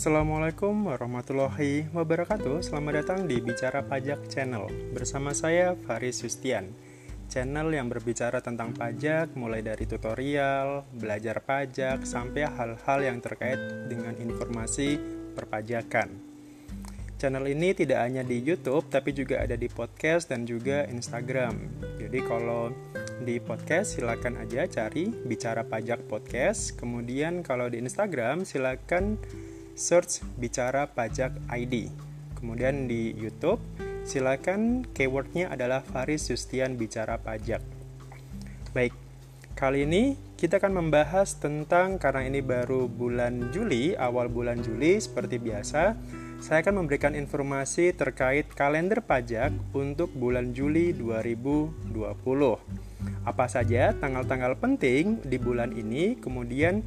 Assalamualaikum warahmatullahi wabarakatuh. Selamat datang di Bicara Pajak Channel. Bersama saya Faris Yustian. Channel yang berbicara tentang pajak Mulai dari tutorial, belajar pajak Sampai hal-hal yang terkait dengan informasi perpajakan. Channel ini tidak hanya di YouTube Tapi juga ada di podcast dan juga Instagram. Jadi kalau di podcast silakan aja cari Bicara Pajak Podcast. Kemudian kalau di Instagram silakan search bicara pajak ID. Kemudian di YouTube, silakan keywordnya adalah Faris Justian bicara pajak. Baik, kali ini kita akan membahas tentang karena ini baru bulan Juli, awal bulan Juli seperti biasa, saya akan memberikan informasi terkait kalender pajak untuk bulan Juli 2020. Apa saja tanggal-tanggal penting di bulan ini, kemudian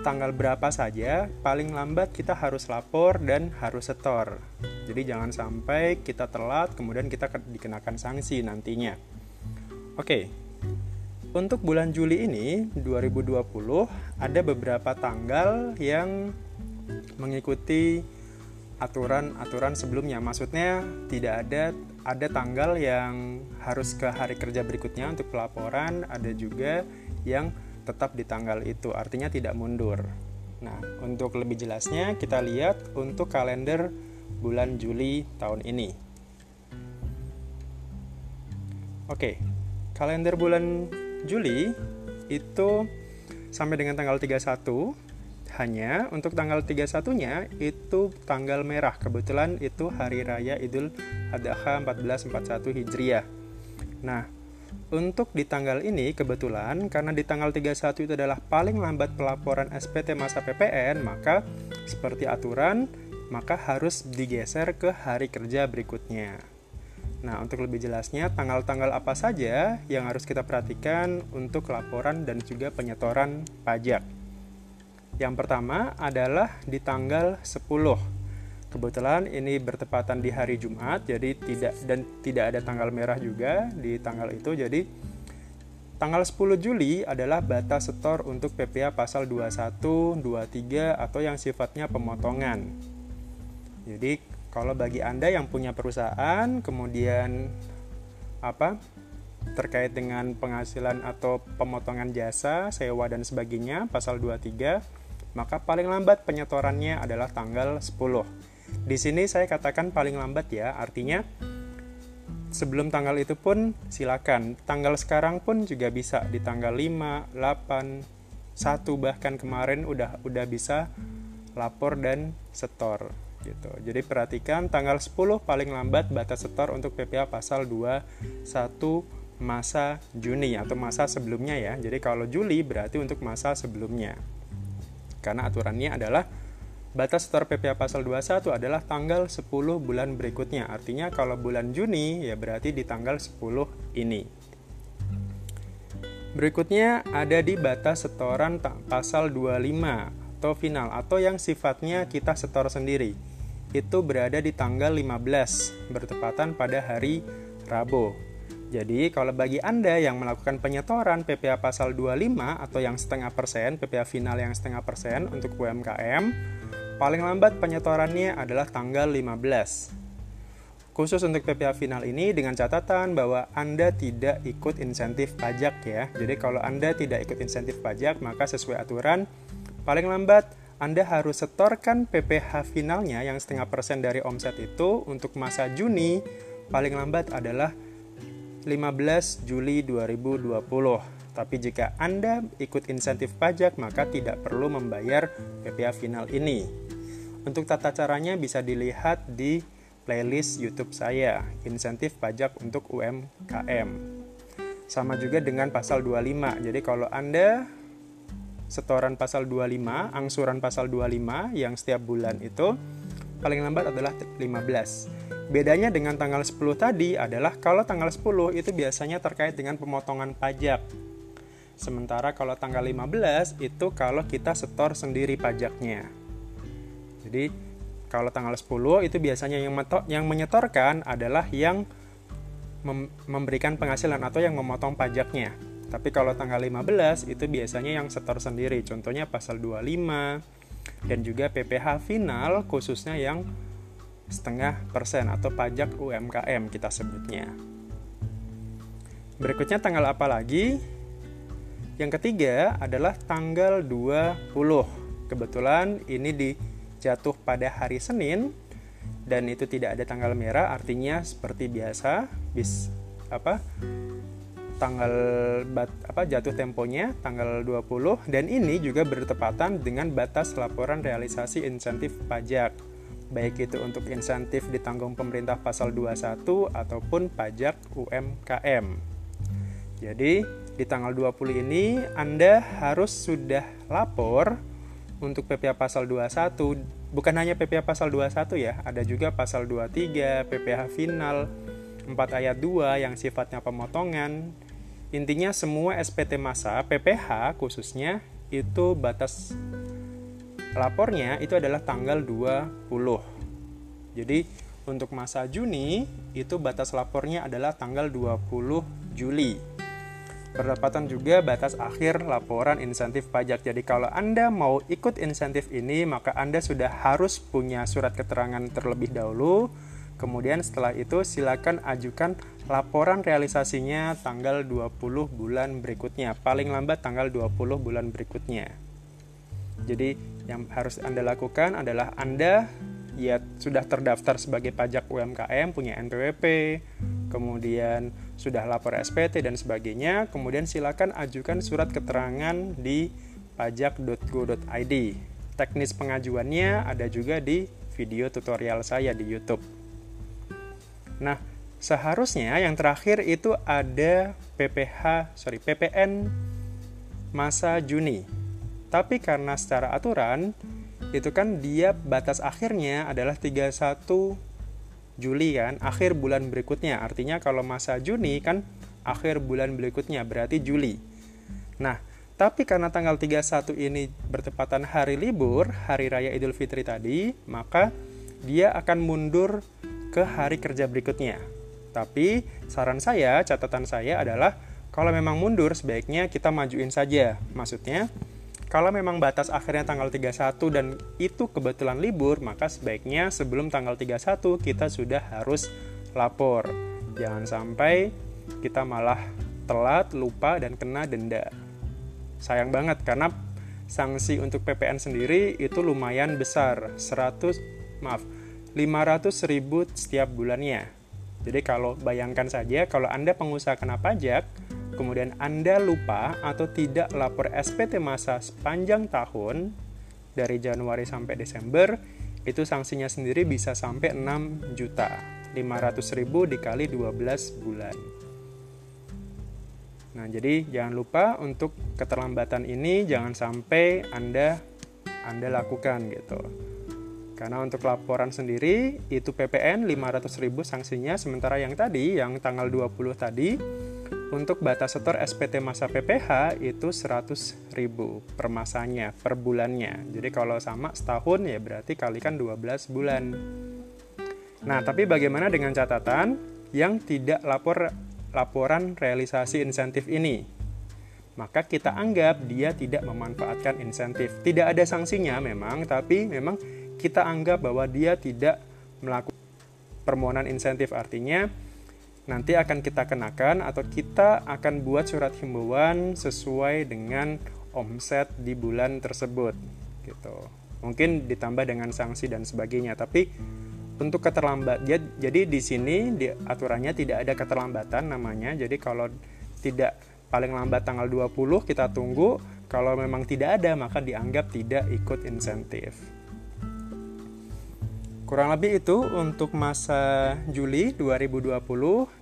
tanggal berapa saja, paling lambat kita harus lapor dan harus setor. Jadi jangan sampai kita telat kemudian kita dikenakan sanksi nantinya. Oke. Untuk bulan Juli ini 2020 ada beberapa tanggal yang mengikuti aturan-aturan sebelumnya. Maksudnya tidak ada ada tanggal yang harus ke hari kerja berikutnya untuk pelaporan, ada juga yang tetap di tanggal itu, artinya tidak mundur. Nah, untuk lebih jelasnya kita lihat untuk kalender bulan Juli tahun ini. Oke, kalender bulan Juli itu sampai dengan tanggal 31 hanya untuk tanggal 31-nya itu tanggal merah. Kebetulan itu hari raya Idul Adha 1441 Hijriah. Nah, untuk di tanggal ini kebetulan karena di tanggal 31 itu adalah paling lambat pelaporan SPT masa PPN, maka seperti aturan maka harus digeser ke hari kerja berikutnya. Nah, untuk lebih jelasnya tanggal-tanggal apa saja yang harus kita perhatikan untuk laporan dan juga penyetoran pajak. Yang pertama adalah di tanggal 10 Kebetulan ini bertepatan di hari Jumat, jadi tidak dan tidak ada tanggal merah juga di tanggal itu. Jadi tanggal 10 Juli adalah batas setor untuk PPA pasal 21, 23 atau yang sifatnya pemotongan. Jadi kalau bagi Anda yang punya perusahaan kemudian apa terkait dengan penghasilan atau pemotongan jasa, sewa dan sebagainya pasal 23, maka paling lambat penyetorannya adalah tanggal 10. Di sini saya katakan paling lambat ya, artinya sebelum tanggal itu pun silakan. Tanggal sekarang pun juga bisa di tanggal 5, 8, 1 bahkan kemarin udah udah bisa lapor dan setor gitu. Jadi perhatikan tanggal 10 paling lambat batas setor untuk PPA pasal 21 masa Juni atau masa sebelumnya ya. Jadi kalau Juli berarti untuk masa sebelumnya. Karena aturannya adalah Batas setor PPA pasal 21 adalah tanggal 10 bulan berikutnya. Artinya kalau bulan Juni ya berarti di tanggal 10 ini. Berikutnya ada di batas setoran pasal 25 atau final atau yang sifatnya kita setor sendiri. Itu berada di tanggal 15 bertepatan pada hari Rabu. Jadi, kalau bagi Anda yang melakukan penyetoran PPA pasal 25 atau yang setengah persen, PPA final yang setengah persen untuk UMKM, Paling lambat penyetorannya adalah tanggal 15. Khusus untuk PPA final ini dengan catatan bahwa Anda tidak ikut insentif pajak ya. Jadi kalau Anda tidak ikut insentif pajak, maka sesuai aturan paling lambat anda harus setorkan PPH finalnya yang setengah persen dari omset itu untuk masa Juni paling lambat adalah 15 Juli 2020. Tapi jika Anda ikut insentif pajak, maka tidak perlu membayar PPH final ini. Untuk tata caranya bisa dilihat di playlist YouTube saya, insentif pajak untuk UMKM. Sama juga dengan pasal 25. Jadi kalau Anda setoran pasal 25, angsuran pasal 25 yang setiap bulan itu paling lambat adalah 15. Bedanya dengan tanggal 10 tadi adalah kalau tanggal 10 itu biasanya terkait dengan pemotongan pajak. Sementara kalau tanggal 15 itu kalau kita setor sendiri pajaknya. Jadi kalau tanggal 10 itu biasanya yang yang menyetorkan adalah yang mem memberikan penghasilan atau yang memotong pajaknya. Tapi kalau tanggal 15 itu biasanya yang setor sendiri. Contohnya pasal 25, dan juga PPh final khususnya yang setengah persen atau pajak UMKM kita sebutnya. Berikutnya tanggal apa lagi? Yang ketiga adalah tanggal 20. Kebetulan ini dijatuh pada hari Senin dan itu tidak ada tanggal merah artinya seperti biasa bis apa tanggal bat, apa jatuh temponya tanggal 20 dan ini juga bertepatan dengan batas laporan realisasi insentif pajak baik itu untuk insentif ditanggung pemerintah pasal 21 ataupun pajak UMKM. Jadi di tanggal 20 ini Anda harus sudah lapor untuk PPh pasal 21 bukan hanya PPh pasal 21 ya, ada juga pasal 23, PPh final 4 ayat 2 yang sifatnya pemotongan, Intinya semua SPT masa PPH khususnya itu batas lapornya itu adalah tanggal 20. Jadi untuk masa Juni itu batas lapornya adalah tanggal 20 Juli. Berdapatan juga batas akhir laporan insentif pajak. Jadi kalau Anda mau ikut insentif ini, maka Anda sudah harus punya surat keterangan terlebih dahulu Kemudian setelah itu silakan ajukan laporan realisasinya tanggal 20 bulan berikutnya, paling lambat tanggal 20 bulan berikutnya. Jadi yang harus Anda lakukan adalah Anda ya sudah terdaftar sebagai pajak UMKM, punya NPWP, kemudian sudah lapor SPT dan sebagainya, kemudian silakan ajukan surat keterangan di pajak.go.id. Teknis pengajuannya ada juga di video tutorial saya di YouTube. Nah, seharusnya yang terakhir itu ada PPH, sorry, PPN masa Juni. Tapi karena secara aturan itu kan dia batas akhirnya adalah 31 Juli kan, akhir bulan berikutnya. Artinya kalau masa Juni kan akhir bulan berikutnya berarti Juli. Nah, tapi karena tanggal 31 ini bertepatan hari libur, hari raya Idul Fitri tadi, maka dia akan mundur ke hari kerja berikutnya. Tapi saran saya, catatan saya adalah kalau memang mundur sebaiknya kita majuin saja. Maksudnya, kalau memang batas akhirnya tanggal 31 dan itu kebetulan libur, maka sebaiknya sebelum tanggal 31 kita sudah harus lapor. Jangan sampai kita malah telat, lupa, dan kena denda. Sayang banget karena sanksi untuk PPN sendiri itu lumayan besar, 100 maaf 500 ribu setiap bulannya. Jadi kalau bayangkan saja kalau Anda pengusaha kena pajak, kemudian Anda lupa atau tidak lapor SPT masa sepanjang tahun dari Januari sampai Desember, itu sanksinya sendiri bisa sampai 6 juta. 500 ribu dikali 12 bulan. Nah, jadi jangan lupa untuk keterlambatan ini jangan sampai Anda Anda lakukan gitu. Karena untuk laporan sendiri itu PPN 500.000 sanksinya sementara yang tadi yang tanggal 20 tadi untuk batas setor SPT masa PPH itu 100.000 per masanya, per bulannya. Jadi kalau sama setahun ya berarti kalikan 12 bulan. Nah, tapi bagaimana dengan catatan yang tidak lapor laporan realisasi insentif ini? Maka kita anggap dia tidak memanfaatkan insentif. Tidak ada sanksinya memang, tapi memang kita anggap bahwa dia tidak melakukan permohonan insentif artinya nanti akan kita kenakan atau kita akan buat surat himbauan sesuai dengan omset di bulan tersebut gitu. Mungkin ditambah dengan sanksi dan sebagainya tapi untuk keterlambat jadi di sini di aturannya tidak ada keterlambatan namanya. Jadi kalau tidak paling lambat tanggal 20 kita tunggu. Kalau memang tidak ada maka dianggap tidak ikut insentif Kurang lebih itu untuk masa Juli 2020.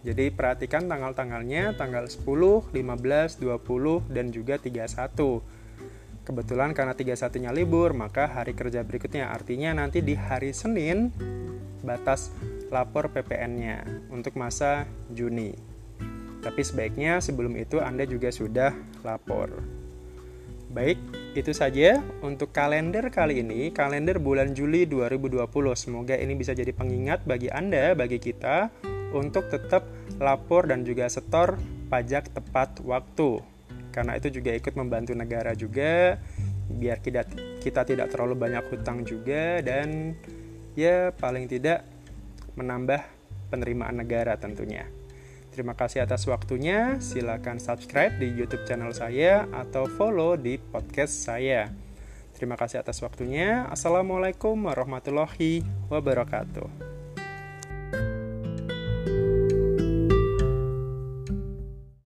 Jadi perhatikan tanggal-tanggalnya, tanggal 10, 15, 20 dan juga 31. Kebetulan karena 31-nya libur, maka hari kerja berikutnya artinya nanti di hari Senin batas lapor PPN-nya untuk masa Juni. Tapi sebaiknya sebelum itu Anda juga sudah lapor. Baik, itu saja untuk kalender kali ini, kalender bulan Juli 2020. Semoga ini bisa jadi pengingat bagi Anda, bagi kita untuk tetap lapor dan juga setor pajak tepat waktu. Karena itu juga ikut membantu negara juga. biar kita kita tidak terlalu banyak hutang juga dan ya paling tidak menambah penerimaan negara tentunya. Terima kasih atas waktunya. Silakan subscribe di YouTube channel saya atau follow di podcast saya. Terima kasih atas waktunya. Assalamualaikum warahmatullahi wabarakatuh.